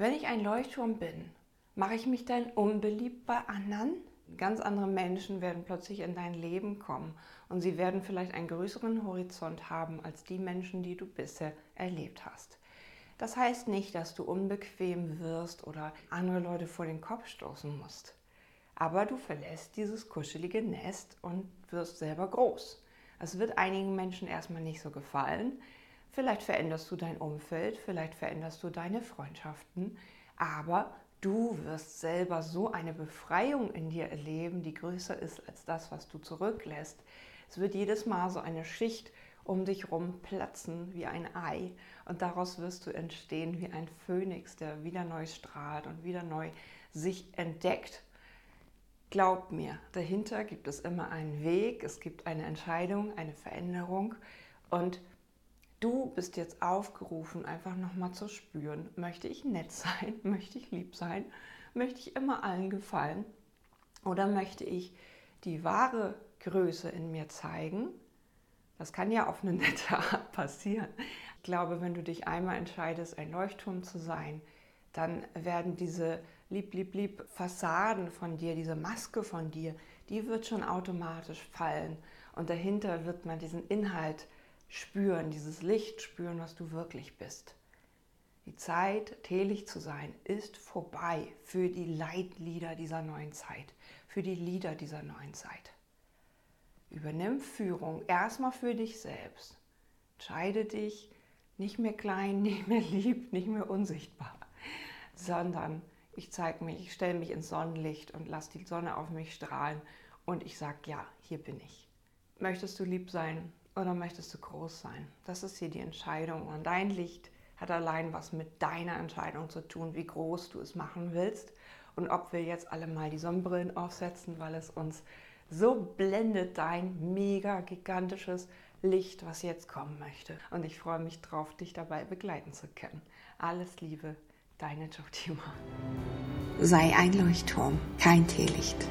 Wenn ich ein Leuchtturm bin, mache ich mich dann unbeliebt bei anderen? Ganz andere Menschen werden plötzlich in dein Leben kommen und sie werden vielleicht einen größeren Horizont haben als die Menschen, die du bisher erlebt hast. Das heißt nicht, dass du unbequem wirst oder andere Leute vor den Kopf stoßen musst. Aber du verlässt dieses kuschelige Nest und wirst selber groß. Es wird einigen Menschen erstmal nicht so gefallen. Vielleicht veränderst du dein Umfeld, vielleicht veränderst du deine Freundschaften, aber du wirst selber so eine Befreiung in dir erleben, die größer ist als das, was du zurücklässt. Es wird jedes Mal so eine Schicht um dich herum platzen wie ein Ei und daraus wirst du entstehen wie ein Phönix, der wieder neu strahlt und wieder neu sich entdeckt. Glaub mir, dahinter gibt es immer einen Weg, es gibt eine Entscheidung, eine Veränderung und du bist jetzt aufgerufen, einfach nochmal zu spüren, möchte ich nett sein, möchte ich lieb sein, möchte ich immer allen gefallen oder möchte ich die wahre Größe in mir zeigen, das kann ja auf eine nette Art passieren. Ich glaube, wenn du dich einmal entscheidest, ein Leuchtturm zu sein, dann werden diese lieb, lieb, lieb Fassaden von dir, diese Maske von dir, die wird schon automatisch fallen. Und dahinter wird man diesen Inhalt spüren, dieses Licht spüren, was du wirklich bist. Die Zeit, telig zu sein, ist vorbei für die Leitlieder dieser neuen Zeit, für die Lieder dieser neuen Zeit. Übernimm Führung erstmal für dich selbst. Entscheide dich nicht mehr klein, nicht mehr lieb, nicht mehr unsichtbar, sondern ich zeige mich, ich stelle mich ins Sonnenlicht und lasse die Sonne auf mich strahlen und ich sage, ja, hier bin ich. Möchtest du lieb sein oder möchtest du groß sein? Das ist hier die Entscheidung und dein Licht hat allein was mit deiner Entscheidung zu tun, wie groß du es machen willst und ob wir jetzt alle mal die Sonnenbrillen aufsetzen, weil es uns so blendet dein mega gigantisches Licht, was jetzt kommen möchte. Und ich freue mich drauf, dich dabei begleiten zu können. Alles Liebe, deine Jotima. Sei ein Leuchtturm, kein Teelicht.